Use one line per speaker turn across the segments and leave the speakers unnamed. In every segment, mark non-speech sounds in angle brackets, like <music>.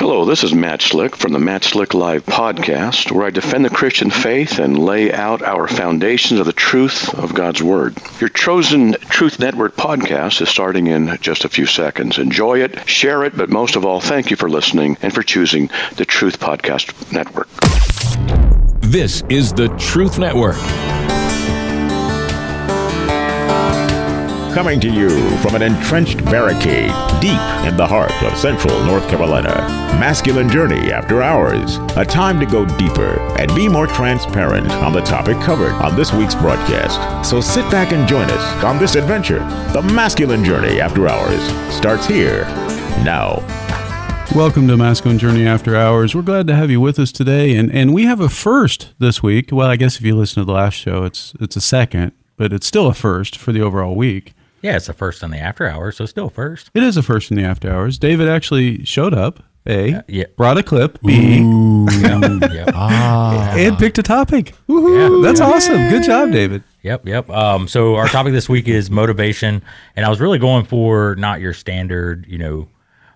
Hello, this is Matt Slick from the Matt Slick Live podcast, where I defend the Christian faith and lay out our foundations of the truth of God's Word. Your chosen Truth Network podcast is starting in just a few seconds. Enjoy it, share it, but most of all, thank you for listening and for choosing the Truth Podcast Network.
This is the Truth Network.
Coming to you from an entrenched barricade deep in the heart of central North Carolina. Masculine Journey After Hours. A time to go deeper and be more transparent on the topic covered on this week's broadcast. So sit back and join us on this adventure. The Masculine Journey After Hours starts here now.
Welcome to Masculine Journey After Hours. We're glad to have you with us today, and, and we have a first this week. Well, I guess if you listen to the last show, it's it's a second, but it's still a first for the overall week.
Yeah, it's the first in the after hours, so still first.
It is a first in the after hours. David actually showed up. A
yeah.
brought a clip. B <laughs>
Yep, yep.
and picked a topic.
Yeah.
That's awesome. Good job, David.
Yep, yep. Um, so our topic this week is motivation, and I was really going for not your standard, you know,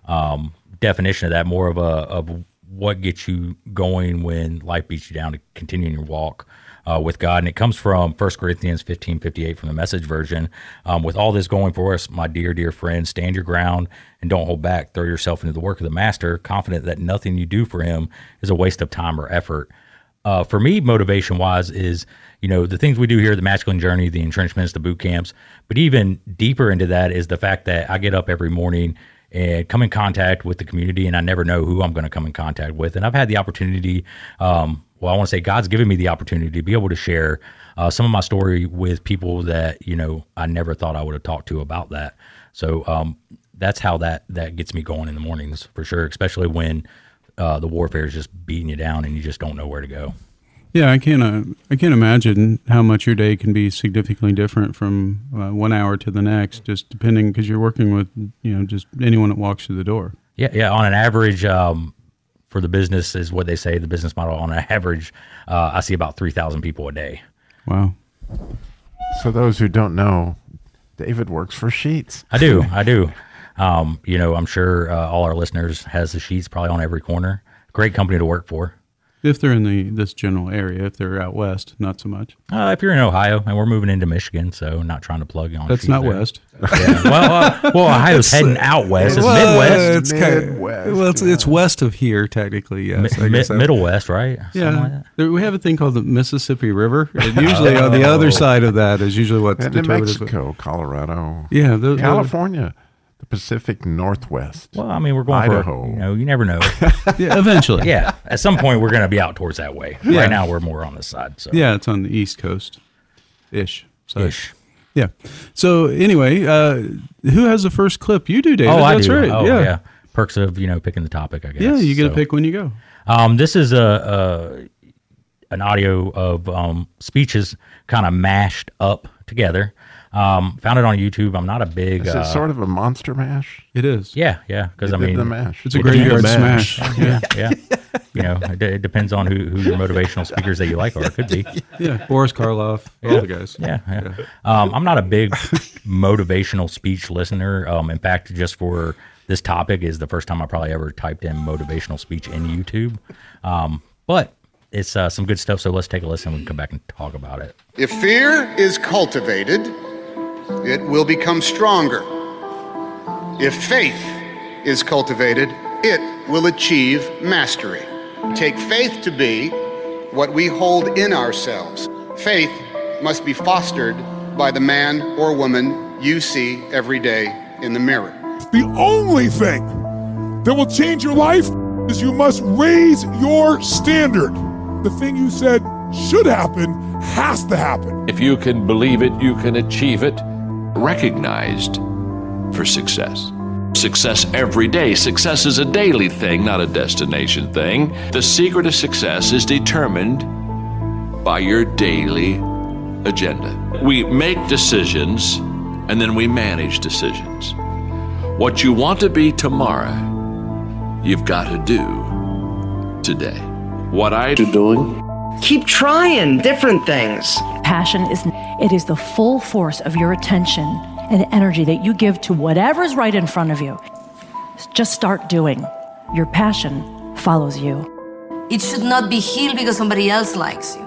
um, definition of that, more of a of what gets you going when life beats you down to continue your walk uh, with God. And it comes from 1 Corinthians 15 58 from the message version. Um, with all this going for us, my dear, dear friend, stand your ground and don't hold back. Throw yourself into the work of the master, confident that nothing you do for him is a waste of time or effort. Uh, for me, motivation wise, is you know the things we do here, the masculine journey, the entrenchments, the boot camps. But even deeper into that is the fact that I get up every morning and come in contact with the community, and I never know who I'm going to come in contact with. And I've had the opportunity. Um, well, I want to say God's given me the opportunity to be able to share uh, some of my story with people that you know I never thought I would have talked to about that. So um, that's how that that gets me going in the mornings for sure, especially when uh, the warfare is just beating you down and you just don't know where to go.
Yeah, I can't. Uh, I can't imagine how much your day can be significantly different from uh, one hour to the next, just depending because you're working with you know just anyone that walks through the door.
Yeah, yeah. On an average, um, for the business is what they say the business model. On an average, uh, I see about three thousand people a day.
Wow.
So those who don't know, David works for Sheetz.
I do, I do. <laughs> Um, you know, I'm sure uh, all our listeners has the Sheetz probably on every corner. Great company to work for.
If they're in the this general area, if they're out west, not so much.
Uh, if you're in Ohio, and we're moving into Michigan, so not trying to plug on.
That's not
there.
west. <laughs>
Yeah. Well, uh, well, Ohio's heading out west. It's
Well,
Midwest,
It's kind
Midwest,
well, it's, it's west of here technically. Yes,
Mi- mi- Middle West, right? Something
Yeah,
like that.
There- we have a thing called the Mississippi River, and usually on the other side of that is usually what's
And New
determined.
Mexico, Colorado,
Yeah, the, the-
California, the Pacific Northwest.
Well, I mean, we're going
Idaho.
for you know, you never know. <laughs>
yeah, eventually.
yeah, at some point we're going to be out towards that way.
Yeah.
Right now we're more on this side. So
yeah, it's on the east coast, ish. So,
ish.
Yeah. So anyway, uh, who has the first clip? You do, David.
Oh, I
That's
do.
right.
Oh,
yeah.
yeah. Perks of you know picking the topic. I guess.
Yeah, you get
So,
to pick when you go.
Um, this is a, a an audio of um, speeches kind of mashed up together. Um, found it on YouTube. I'm not a big.
Is
Uh,
it sort of a monster mash?
It is.
yeah, yeah. Because I mean,
the mash.
It's a graveyard smash. <laughs>
yeah, yeah. You know, it, it depends on who, who your motivational speakers that you like are. It could be. <laughs>
Yeah. Boris Karloff, all the guys.
Yeah, yeah. Um, I'm not a big motivational speech listener. Um, in fact, just for this topic is the first time I probably ever typed in motivational speech in YouTube. Um, but it's uh, some good stuff. So let's take a listen. We can come back and talk about it.
If fear is cultivated, it will become stronger. If faith is cultivated, it will achieve mastery. Take faith to be what we hold in ourselves. Faith must be fostered by the man or woman you see every day in the mirror.
The only thing that will change your life is you must raise your standard. The thing you said should happen has to happen.
If you can believe it, you can achieve it. Recognized for success. Success every day. Success is a daily thing, not a destination thing. The secret of success is determined by your daily agenda. We make decisions and then we manage decisions. What you want to be tomorrow, you've got to do today. What I do doing
Keep trying different things.
Passion is it is the full force of your attention and energy that you give to whatever's right in front of you. Just start doing. your passion follows you.
It should not be healed because somebody else likes you.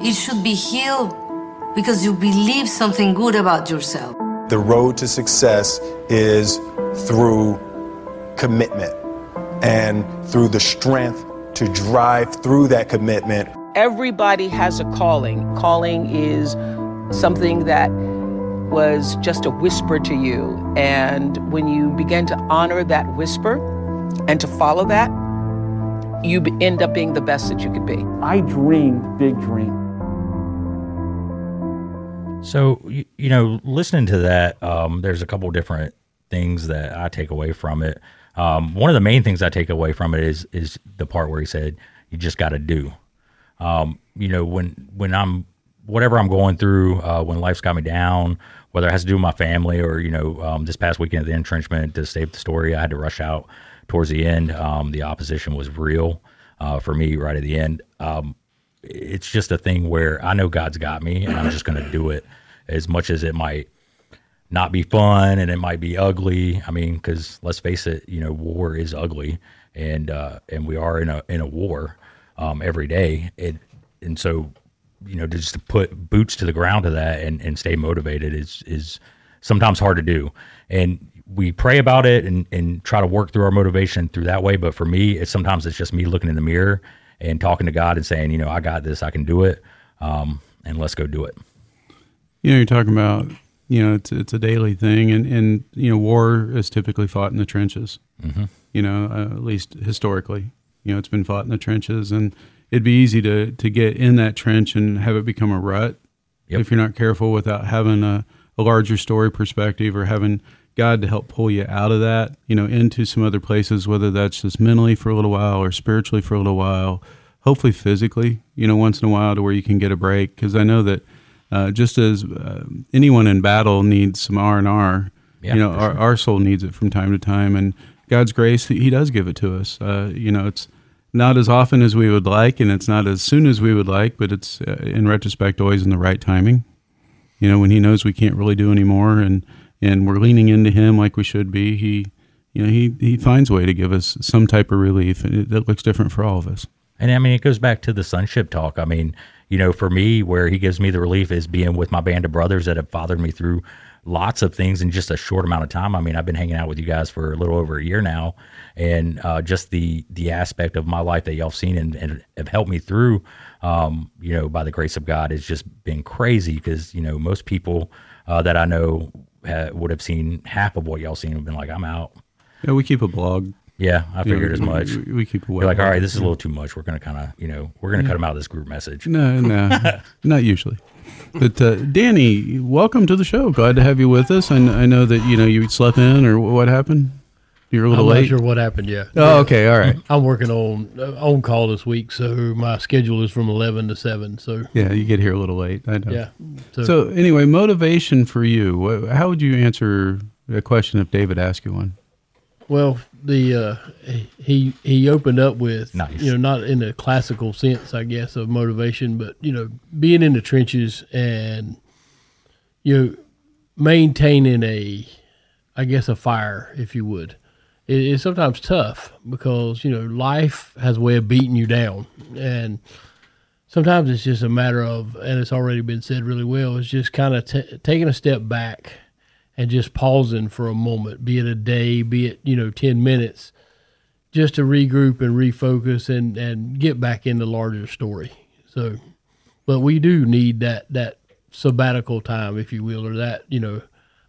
It should be healed because you believe something good about yourself.
The road to success is through commitment and through the strength to drive through that commitment.
Everybody has a calling. Calling is something that was just a whisper to you. And when you begin to honor that whisper and to follow that, you end up being the best that you could be.
I dreamed big dreams.
So you, you know, listening to that, um, there's a couple different things that I take away from it. Um, one of the main things I take away from it is is the part where he said, "You just got to do." Um, you know, when when I'm whatever I'm going through, uh, when life's got me down, whether it has to do with my family or you know, um, this past weekend at the entrenchment to save the story, I had to rush out towards the end. Um, the opposition was real uh, for me right at the end. Um, it's just a thing where I know God's got me, and I'm just going to do it, as much as it might not be fun and it might be ugly. I mean, because let's face it, you know, war is ugly, and uh, and we are in a in a war um, every day. It and so you know, just to put boots to the ground to that and, and stay motivated is is sometimes hard to do. And we pray about it and, and try to work through our motivation through that way. But for me, it's sometimes it's just me looking in the mirror and talking to God and saying, you know, I got this, I can do it, um, and let's go do it.
You know, you're talking about, you know, it's it's a daily thing, and and you know, war is typically fought in the trenches.
Mm-hmm.
You know, uh, at least historically, you know, it's been fought in the trenches, and it'd be easy to to get in that trench and have it become a rut
Yep.
if you're not careful without having a, a larger story perspective or having God to help pull you out of that, you know, into some other places, whether that's just mentally for a little while or spiritually for a little while, hopefully physically, you know, once in a while to where you can get a break. Because I know that uh, just as uh, anyone in battle needs some R and R, you know,
for
our, our soul needs it from time to time, and God's grace, He does give it to us. Uh, you know, it's not as often as we would like, and it's not as soon as we would like, but it's uh, in retrospect always in the right timing. You know, when He knows we can't really do anymore, and and we're leaning into Him like we should be, He, you know, He He finds a way to give us some type of relief, and it, it looks different for all of us.
And I mean, it goes back to the sonship talk. I mean, you know, for me, where he gives me the relief is being with my band of brothers that have fathered me through lots of things in just a short amount of time. I mean, I've been hanging out with you guys for a little over a year now, and uh, just the the aspect of my life that y'all have seen and, and have helped me through, um, you know, by the grace of God, has just been crazy. Because you know, most people uh, that I know ha- would have seen half of what y'all seen and been like, "I'm out."
Yeah, we keep a blog.
Yeah, I
You know,
figured as much.
we- we keep a
You're like, all right, this is a little too much. We're gonna kind of, you know, we're gonna
Yeah.
cut them out of this group message.
No, no, <laughs> not usually. But uh, Danny, welcome to the show. Glad to have you with us. I, I know that you know you slept in or what happened. You're a little
I'm
late.
not sure what happened yet.
Oh, okay, all right. <laughs>
I'm working on uh, on call this week, so my schedule is from eleven to seven. So
Yeah, you get here a little late. I know.
Yeah.
So,
So-
anyway, motivation for you. How would you answer a question if David asked you one?
Well, the uh, he he opened up with
Nice.
you know not in the classical sense, I guess, of motivation, but you know being in the trenches and you know maintaining a, I guess, a fire, if you would. It, it's sometimes tough because you know life has a way of beating you down, and sometimes it's just a matter of, and it's already been said really well. It's just kind of t- taking a step back and just pausing for a moment, be it a day, be it, you know, 10 minutes, just to regroup and refocus and, and get back in the larger story. So, but we do need that, that sabbatical time, if you will, or that, you know,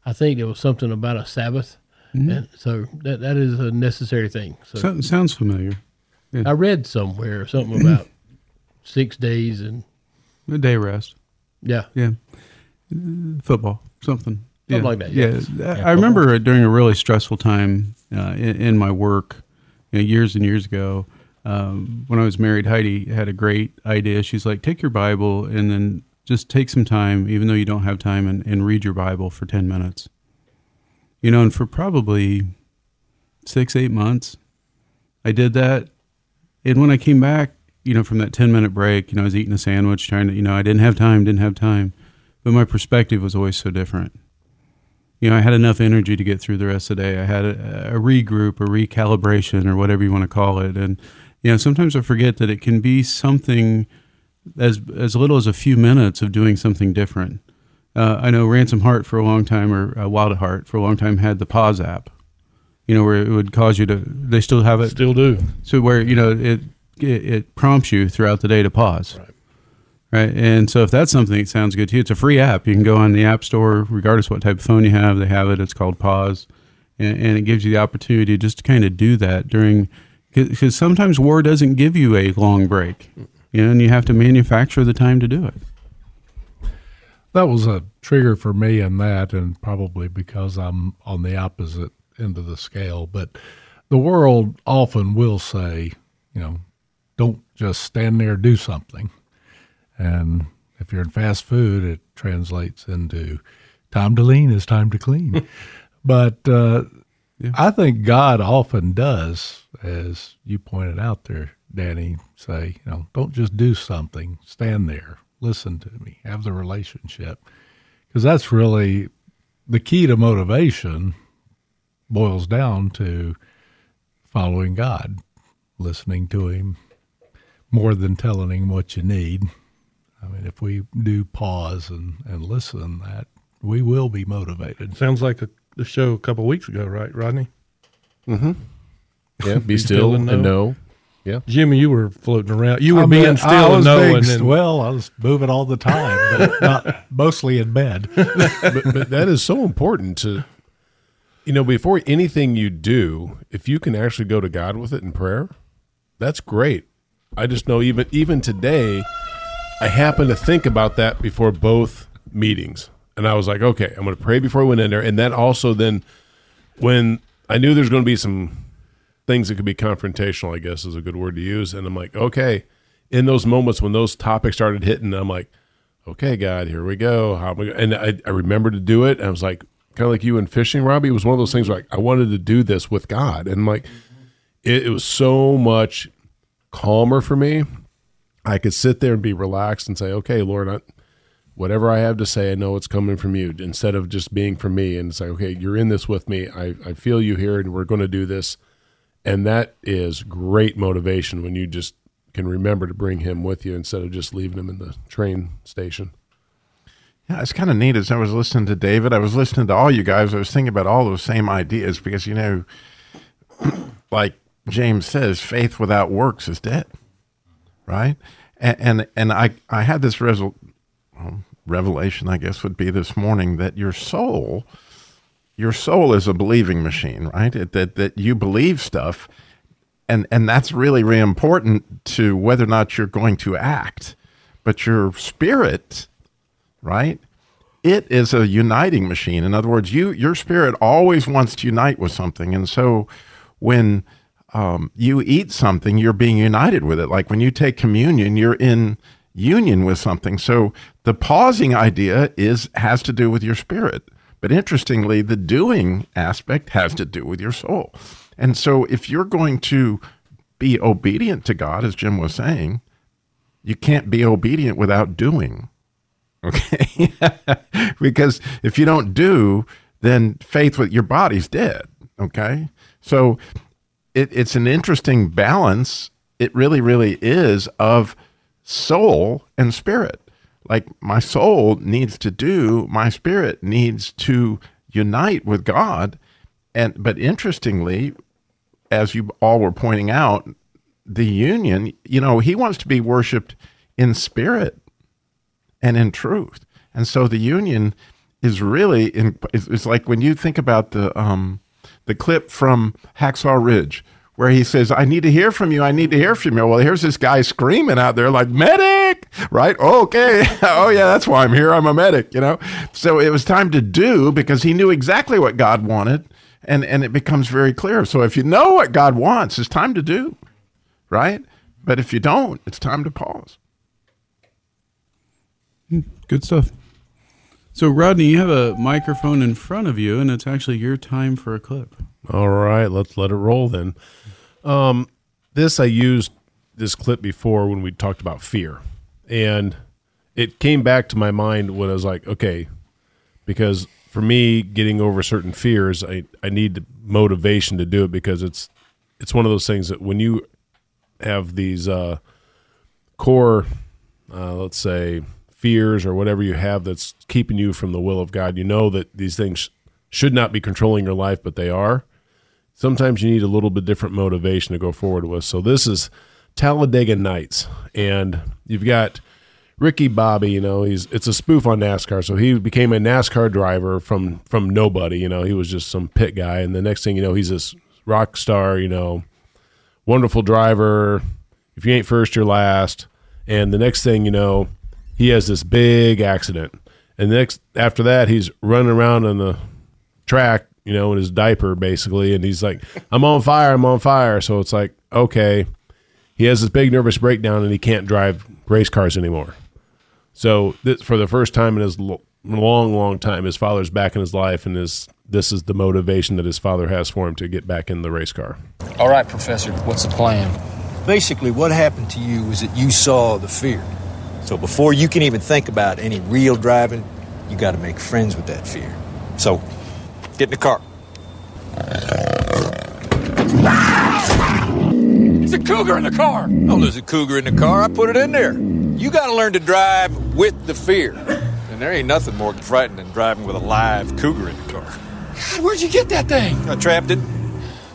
I think there was something about a Sabbath.
Mhm.
And so that, that is a necessary thing. So
So, sounds familiar. Yeah.
I read somewhere something about <clears throat> six days and
A day rest.
yeah.
Yeah. Uh, Football, something.
Something
yeah.
like that,
Yeah. I-
Yeah,
I remember during a really stressful time uh, in, in my work, you know, years and years ago, um, when I was married, Heidi had a great idea. She's like, take your Bible and then just take some time, even though you don't have time, and, and read your Bible for 10 minutes. You know, and for probably six, eight months, I did that. And when I came back, you know, from that 10 minute break, you know, I was eating a sandwich, trying to, you know, I didn't have time, didn't have time. But my perspective was always so different. You know, I had enough energy to get through the rest of the day. I had a, a regroup, a recalibration, or whatever you want to call it. And you know, sometimes I forget that it can be something as as little as a few minutes of doing something different. Uh, I know Ransomed Heart for a long time, or uh, Wild at Heart for a long time, had the pause app. You know, where it would cause you to. They still have it.
Still do.
So where you know it it, it prompts you throughout the day to pause.
Right.
Right. And so if that's something that sounds good to you, it's a free app. You can go on the App Store, regardless what type of phone you have, they have it. It's called Pause. And, and it gives you the opportunity just to kind of do that during, because sometimes war doesn't give you a long break, you know, and you have to manufacture the time to do it.
That was a trigger for me in that, and probably because I'm on the opposite end of the scale. But the world often will say, you know, don't just stand there, do something. And if you're in fast food, it translates into time to lean is time to clean. <laughs> but uh, yeah. I think God often does, as you pointed out there, Danny, say, you know, don't just do something, stand there, listen to me, have the relationship. Because that's really the key to motivation, boils down to following God, listening to Him more than telling Him what you need. I mean, if we do pause and, and listen, that we will be motivated.
Sounds like a, the show a couple weeks ago, right, Rodney?
Mm-hmm. Yeah, be, <laughs> be still, still, and know. And know. Yeah,
Jimmy, you were floating around. You were I being still and knowing.
And well, I was moving all the time, but <laughs> not mostly in bed. <laughs>
but, but that is so important to, you know, before anything you do, if you can actually go to God with it in prayer, that's great. I just know even even today, I happened to think about that before both meetings, and I was like, okay, I'm going to pray before I went in there, and then also then when I knew there's going to be some things that could be confrontational, I guess is a good word to use, and I'm like, okay, in those moments when those topics started hitting, I'm like, okay, God, here we go. How? And I, I remember to do it. I was like, kind of like you in fishing, Robbie. It was one of those things where like, I wanted to do this with God, and like, it, it was so much calmer for me I could sit there and be relaxed and say, okay, Lord, I, whatever I have to say, I know it's coming from you instead of just being from me and say, okay, you're in this with me. I, I feel you here and we're going to do this. And that is great motivation when you just can remember to bring him with you instead of just leaving him in the train station.
Yeah, it's kind of neat. As I was listening to David, I was listening to all you guys. I was thinking about all those same ideas because, you know, <clears throat> like James says, faith without works is dead right? And and, and I I had this resol- well, revelation, I guess, would be this morning that your soul, your soul is a believing machine, right? It, that that you believe stuff, and and that's really really important to whether or not you're going to act. But your spirit, right? It is a uniting machine. In other words, you your spirit always wants to unite with something, and so when um, you eat something, you're being united with it. Like when you take communion, you're in union with something. So the pausing idea is has to do with your spirit. But interestingly, the doing aspect has to do with your soul. And so if you're going to be obedient to God, as Jim was saying, you can't be obedient without doing. <laughs> Okay? <laughs> because if you don't do, then faith with your body's dead. Okay? So it, it's an interesting balance. It really, really is of soul and spirit. Like my soul needs to do, my spirit needs to unite with God. And but interestingly, as you all were pointing out, the union, you know, he wants to be worshiped in spirit and in truth. And so the union is really in, it's, like when you think about the um, the clip from Hacksaw Ridge where he says, I need to hear from you. I need to hear from you. Well, here's this guy screaming out there like, medic, right? okay. <laughs> oh, yeah, that's why I'm here. I'm a medic, you know? So it was time to do because he knew exactly what God wanted. And, and it becomes very clear. So if you know what God wants, it's time to do, right? But if you don't, it's time to pause.
Hmm, good stuff. So, Rodney, you have a microphone in front of you, and it's actually your time for a clip.
All right, let's let it roll then. Um, this I used this clip before when we talked about fear, and it came back to my mind when I was like, okay, because for me, getting over certain fears, I, I need motivation to do it because it's it's one of those things that when you have these uh, core, uh, let's say, fears or whatever you have that's keeping you from the will of God, you know that these things should not be controlling your life, but they are. Sometimes you need a little bit different motivation to go forward with. So this is Talladega Nights, and you've got Ricky Bobby. You know, he's it's a spoof on NASCAR. So he became a NASCAR driver from from nobody. You know, he was just some pit guy, and the next thing you know, he's this rock star. You know, wonderful driver. If you ain't first, you're last. And the next thing you know, he has this big accident. And next after that, he's running around on the track, you know, in his diaper basically, and he's like, "I'm on fire, I'm on fire." So it's like, okay, he has this big nervous breakdown, and he can't drive race cars anymore. So this, for the first time in his long, long time, his father's back in his life, and his this is the motivation that his father has for him to get back in the race car.
All right, Professor, what's the plan?
Basically, what happened to you was that you saw the fear. So before you can even think about any real driving, you got to make friends with that fear. So, get in the car.
It's a cougar in the car.
Oh, there's a cougar in the car. I put it in there. You got to learn to drive with the fear. And there ain't nothing more frightening than driving with a live cougar in the car.
God, where'd you get that thing?
I trapped it.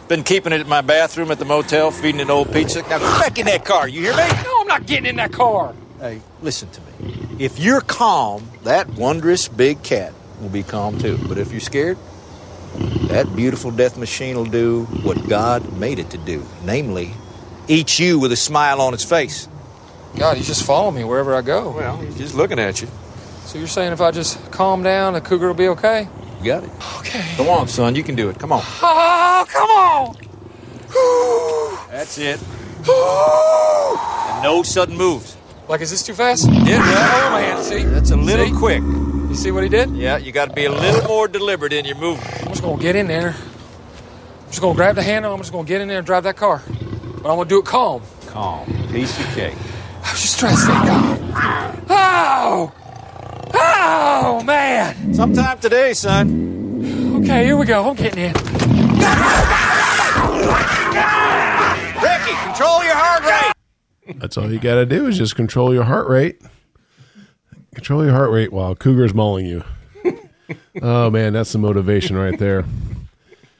Been keeping it in my bathroom at the motel, feeding it old pizza. Now, get back in that car. You hear me?
No, I'm not getting in that car.
Hey, listen to me. If you're calm, that wondrous big cat will be calm too. But if you're scared, that beautiful death machine will do what God made it to do, namely, eat you with a smile on its face.
God, he's just following me wherever I go.
Well, he's just looking at you.
So you're saying if I just calm down, the cougar will be okay?
You got it.
Okay.
Come on, son. You can do it. Come on.
Oh, come on.
That's it. and no sudden moves.
Like, is this too fast?
Yeah,
Oh, man, see?
That's a little
See?
quick.
You see what he did?
Yeah, you got to be a little more deliberate in your movement.
I'm just going to get in there. I'm just going to grab the handle. I'm just going to get in there and drive that car. But I'm going to do it calm.
Calm. Piece of cake.
I was just trying to stay calm. Oh! Oh, man!
Sometime today, son.
Okay, here we go. I'm getting in.
Ricky, control your heart rate.
That's all you got to do is just control your heart rate. Control your heart rate while cougar's mauling you. <laughs> oh man, that's the motivation right there.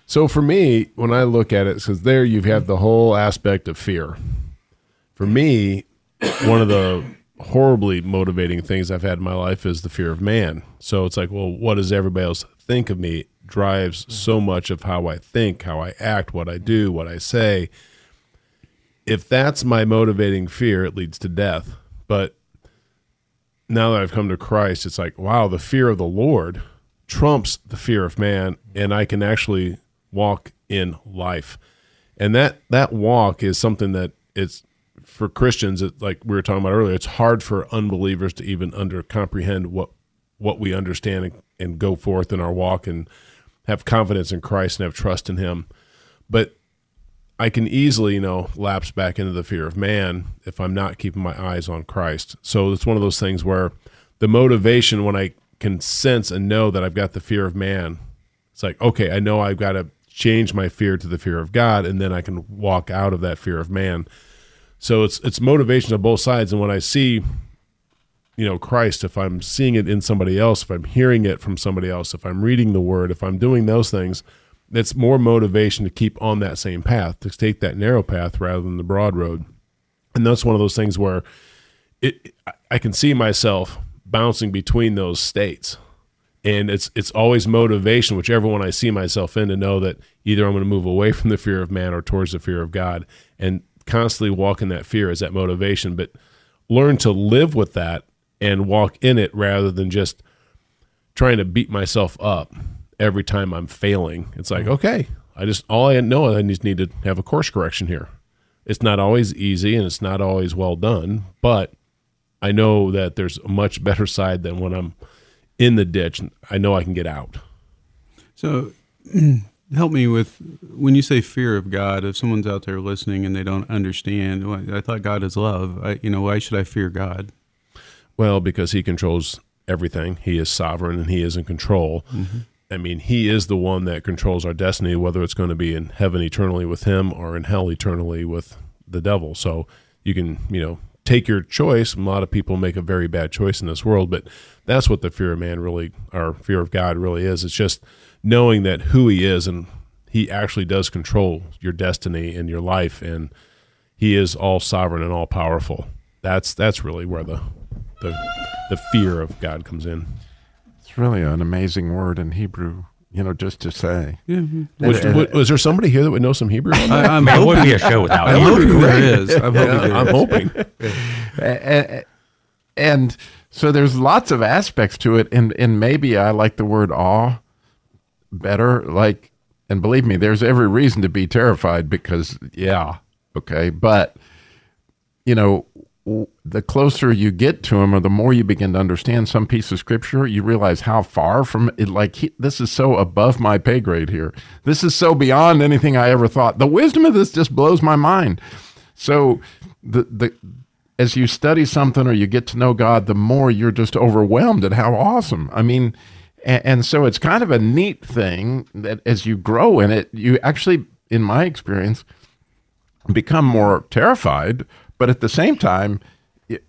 So for me, when I look at it, because there you have had the whole aspect of fear. For me, one of the horribly motivating things I've had in my life is the fear of man. So it's like, well, what does everybody else think of me? Drives so much of how I think, how I act, what I do, what I say. If that's my motivating fear, it leads to death. But now that I've come to Christ, it's like, wow, the fear of the Lord trumps the fear of man, and I can actually walk in life. And that that walk is something that it's for Christians, it, like we were talking about earlier, it's hard for unbelievers to even under comprehend what what we understand and, and go forth in our walk and have confidence in Christ and have trust in Him. But I can easily, you know, lapse back into the fear of man if I'm not keeping my eyes on Christ. So it's one of those things where the motivation when I can sense and know that I've got the fear of man, it's like, okay, I know I've got to change my fear to the fear of God, and then I can walk out of that fear of man. So it's it's motivation on both sides. And when I see, you know, Christ, if I'm seeing it in somebody else, if I'm hearing it from somebody else, if I'm reading the word, if I'm doing those things, it's more motivation to keep on that same path, to take that narrow path rather than the broad road. And that's one of those things where it I can see myself bouncing between those states. And it's it's always motivation, whichever one I see myself in, to know that either I'm going to move away from the fear of man or towards the fear of God. And constantly walk in that fear is that motivation. But learn to live with that and walk in it rather than just trying to beat myself up every time I'm failing. It's like, okay, I just all I know is I just need to have a course correction here. It's not always easy and it's not always well done, but I know that there's a much better side than when I'm in the ditch. I know I can get out.
So <clears throat> help me with when you say fear of God. If someone's out there listening and they don't understand, well, I thought God is love. I, you know, why should I fear God?
Well, because He controls everything. He is sovereign and he is in control.
Mm-hmm.
I mean, he is the one that controls our destiny, whether it's going to be in heaven eternally with him or in hell eternally with the devil. So you can, you know, take your choice. A lot of people make a very bad choice in this world, but that's what the fear of man really, or fear of God really is. It's just knowing that who he is and he actually does control your destiny and your life and he is all sovereign and all powerful. That's that's really where the the the fear of God comes in.
It's really an amazing word in Hebrew, you know, just to say.
Yeah. Mm-hmm.
Was, was, was there somebody here that would know some Hebrew?
I, I'm <laughs>
Man, it
hoping,
wouldn't be a show without
I'm hoping there is. I'm hoping
Yeah, I'm
is.
hoping.
and, and so there's lots of aspects to it and and maybe I like the word awe better like and believe me there's every reason to be terrified because yeah okay but you know w- the closer you get to him or the more you begin to understand some piece of scripture you realize how far from it like he, this is so above my pay grade here. This is so beyond anything i ever thought. The wisdom of this just blows my mind. So the the as you study something or you get to know God, the more you're just overwhelmed at how awesome. I mean, and, and so it's kind of a neat thing that as you grow in it, you actually, in my experience, become more terrified, but at the same time, y-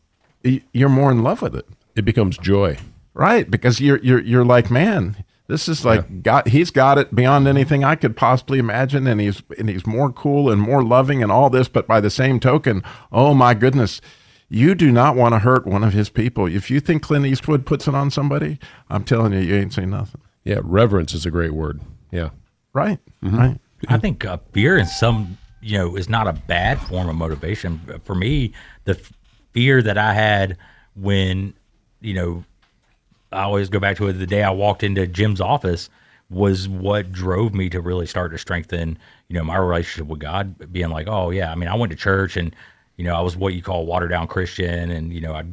y- you're more in love with it.
It becomes joy.
Right, because you're you're you're like, man, this is like God. He's got it beyond anything I could possibly imagine, and he's and he's more cool and more loving and all this. But by the same token, oh my goodness, you do not want to hurt one of his people. If you think Clint Eastwood puts it on somebody, I'm telling you, you ain't saying nothing.
Yeah, reverence is a great word. Yeah.
Right, right.
I think uh, fear in some, you know, is not a bad form of motivation. For me, the f- fear that I had when, you know, I always go back to it the day I walked into Jim's office was what drove me to really start to strengthen, you know, my relationship with God. Being like, oh yeah, I mean, I went to church and, you know, I was what you call watered down Christian, and you know, I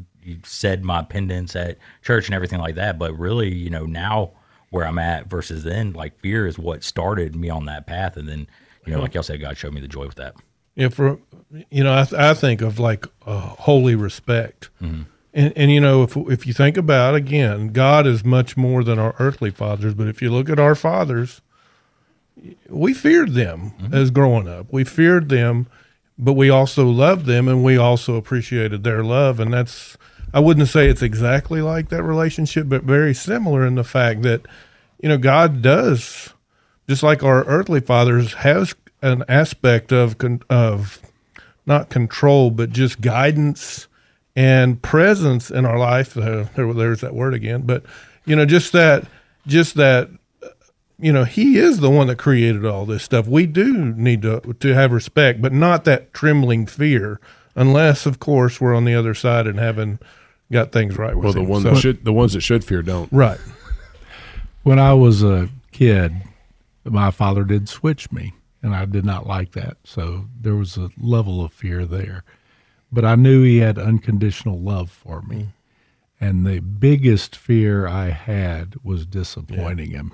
said my pendants at church and everything like that. But really, you know, now where I'm at versus then, like fear is what started me on that path, and then, you know, like y'all said, God showed me the joy with that.
Yeah, for you know, I, th- I think of like uh, holy respect,
Mhm.
and and you know, if if you think about again, God is much more than our earthly fathers. But if you look at our fathers, we feared them as growing up. We feared them, but we also loved them, and we also appreciated their love. And that's I wouldn't say it's exactly like that relationship, but very similar in the fact that you know God does just like our earthly fathers has an aspect of con- of not control but just guidance and presence in our life uh, there, there's that word again but you know just that just that you know he is the one that created all this stuff we do need to to have respect but not that trembling fear unless of course we're on the other side and having got things right with
Well, the
him.
one
So-
that should the ones that should fear don't.
right
When I was a kid, my father did switch me, and I did not like that. So there was a level of fear there. But I knew he had unconditional love for me. Mm. And the biggest fear I had was disappointing him.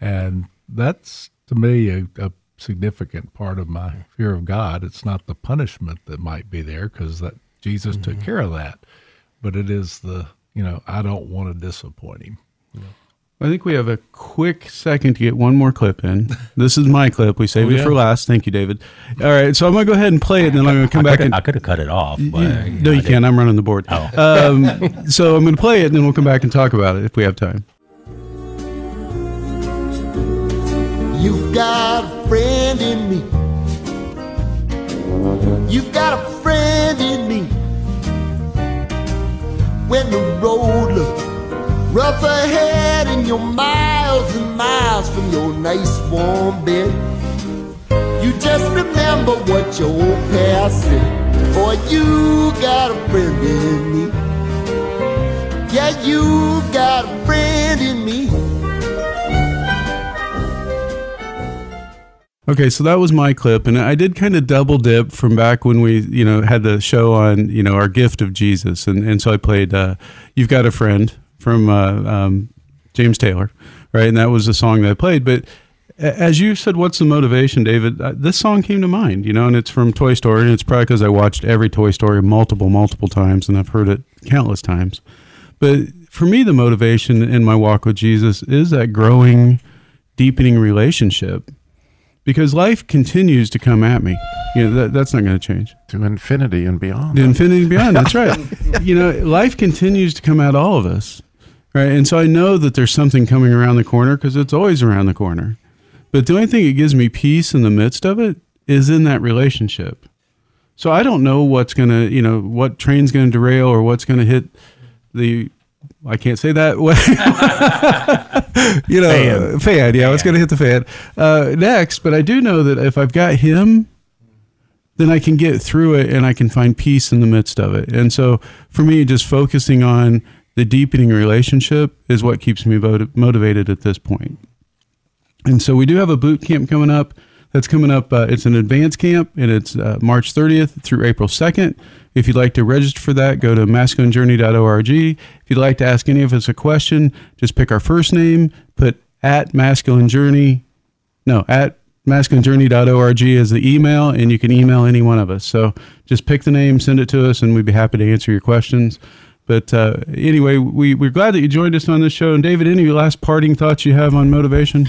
And that's, to me, a, a significant part of my fear of God. It's not the punishment that might be there because that Jesus took mm-hmm. care of that, but it is the, you know, I don't want to disappoint him.
I think we have a quick second to get one more clip in. This is my clip. We saved
Oh,
it for last. Thank you, David. All right, so I'm gonna go ahead and play it, and then I'm gonna come
I
back
coulda-
and
I could have cut it off. But,
Yeah,
you
no,
know,
you
I
can't.
didn't.
I'm running the board.
Oh.
Um, so I'm gonna play it, and then we'll come back and talk about it if we have time.
You've got a friend in me. You've got a friend in me. When the road looks rough ahead and you're miles and miles from your nice warm bed, you just remember what your old past said. Boy, you got a friend in me. Yeah, you got a friend in me.
Okay, so that was my clip, and I did kind of double dip from back when we, you know, had the show on, you know, our gift of Jesus, and and so I played uh, "You've Got a Friend" from uh, um, James Taylor, right, and that was the song that I played. But as you said, what's the motivation, David? Uh, this song came to mind, you know, and it's from Toy Story, and it's probably because I watched every Toy Story multiple, multiple times, and I've heard it countless times. But for me, the motivation in my walk with Jesus is that growing, deepening relationship because life continues to come at me. You know, that, that's not going to change.
To infinity and beyond.
The infinity and beyond. That's right. <laughs> you know, life continues to come at all of us. Right. And so I know that there's something coming around the corner because it's always around the corner. But the only thing that gives me peace in the midst of it is in that relationship. So I don't know what's going to, you know, what train's going to derail or what's going to hit the I can't say that. <laughs> you know, fan. fan yeah, it's going to hit the fan uh, next. But I do know that if I've got him, then I can get through it and I can find peace in the midst of it. And so for me, just focusing on the deepening relationship is what keeps me motivated at this point. And so we do have a boot camp coming up. That's coming up. Uh, it's an advanced camp, and it's uh, March 30th through April 2nd. If you'd like to register for that, go to masculinejourney.org. If you'd like to ask any of us a question, just pick our first name, put at masculine journey, no, at masculinejourney.org as the email, and you can email any one of us. So just pick the name, send it to us, and we'd be happy to answer your questions. But uh, anyway, we, we're glad that you joined us on this show. And David, any last parting thoughts you have on motivation?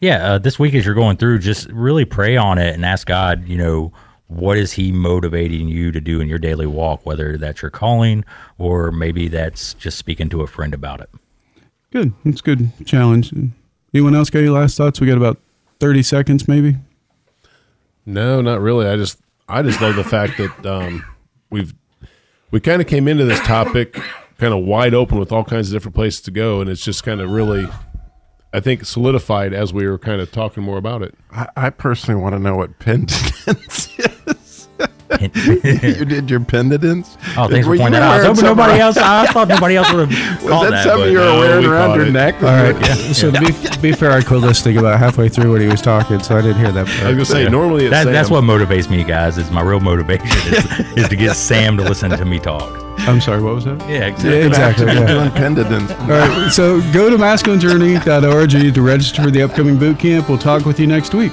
Yeah, uh, this week as you're going through, just really pray on it and ask God, you know, what is he motivating you to do in your daily walk, whether that's your calling or maybe that's just speaking to a friend about it.
Good. It's good challenge. Anyone else got any last thoughts? We got about 30 seconds maybe.
No, not really. I just, I just love the fact that um, we've, we kind of came into this topic kind of wide open with all kinds of different places to go. And it's just kind of really, I think solidified as we were kind of talking more about it.
I, I personally want to know what penitence is. <laughs> you did your penitence?
Oh, thanks for pointing that out. I was nobody else. I thought nobody else would have. <laughs>
Was that, that something you were no, wearing around your it. neck?
All right. Yeah. So to be, <laughs> be fair, I quit listening about halfway through when he was talking, so I didn't hear that. Part.
I was gonna say
yeah.
normally
that, that's what motivates me, guys. Is my real motivation is, is to get Sam to listen to me talk.
I'm sorry, what was that?
Yeah, exactly.
Yeah, exactly. Yeah. <laughs>
Doing pendants.
All right, so go to masculinejourney.org to register for the upcoming boot camp. We'll talk with you next week.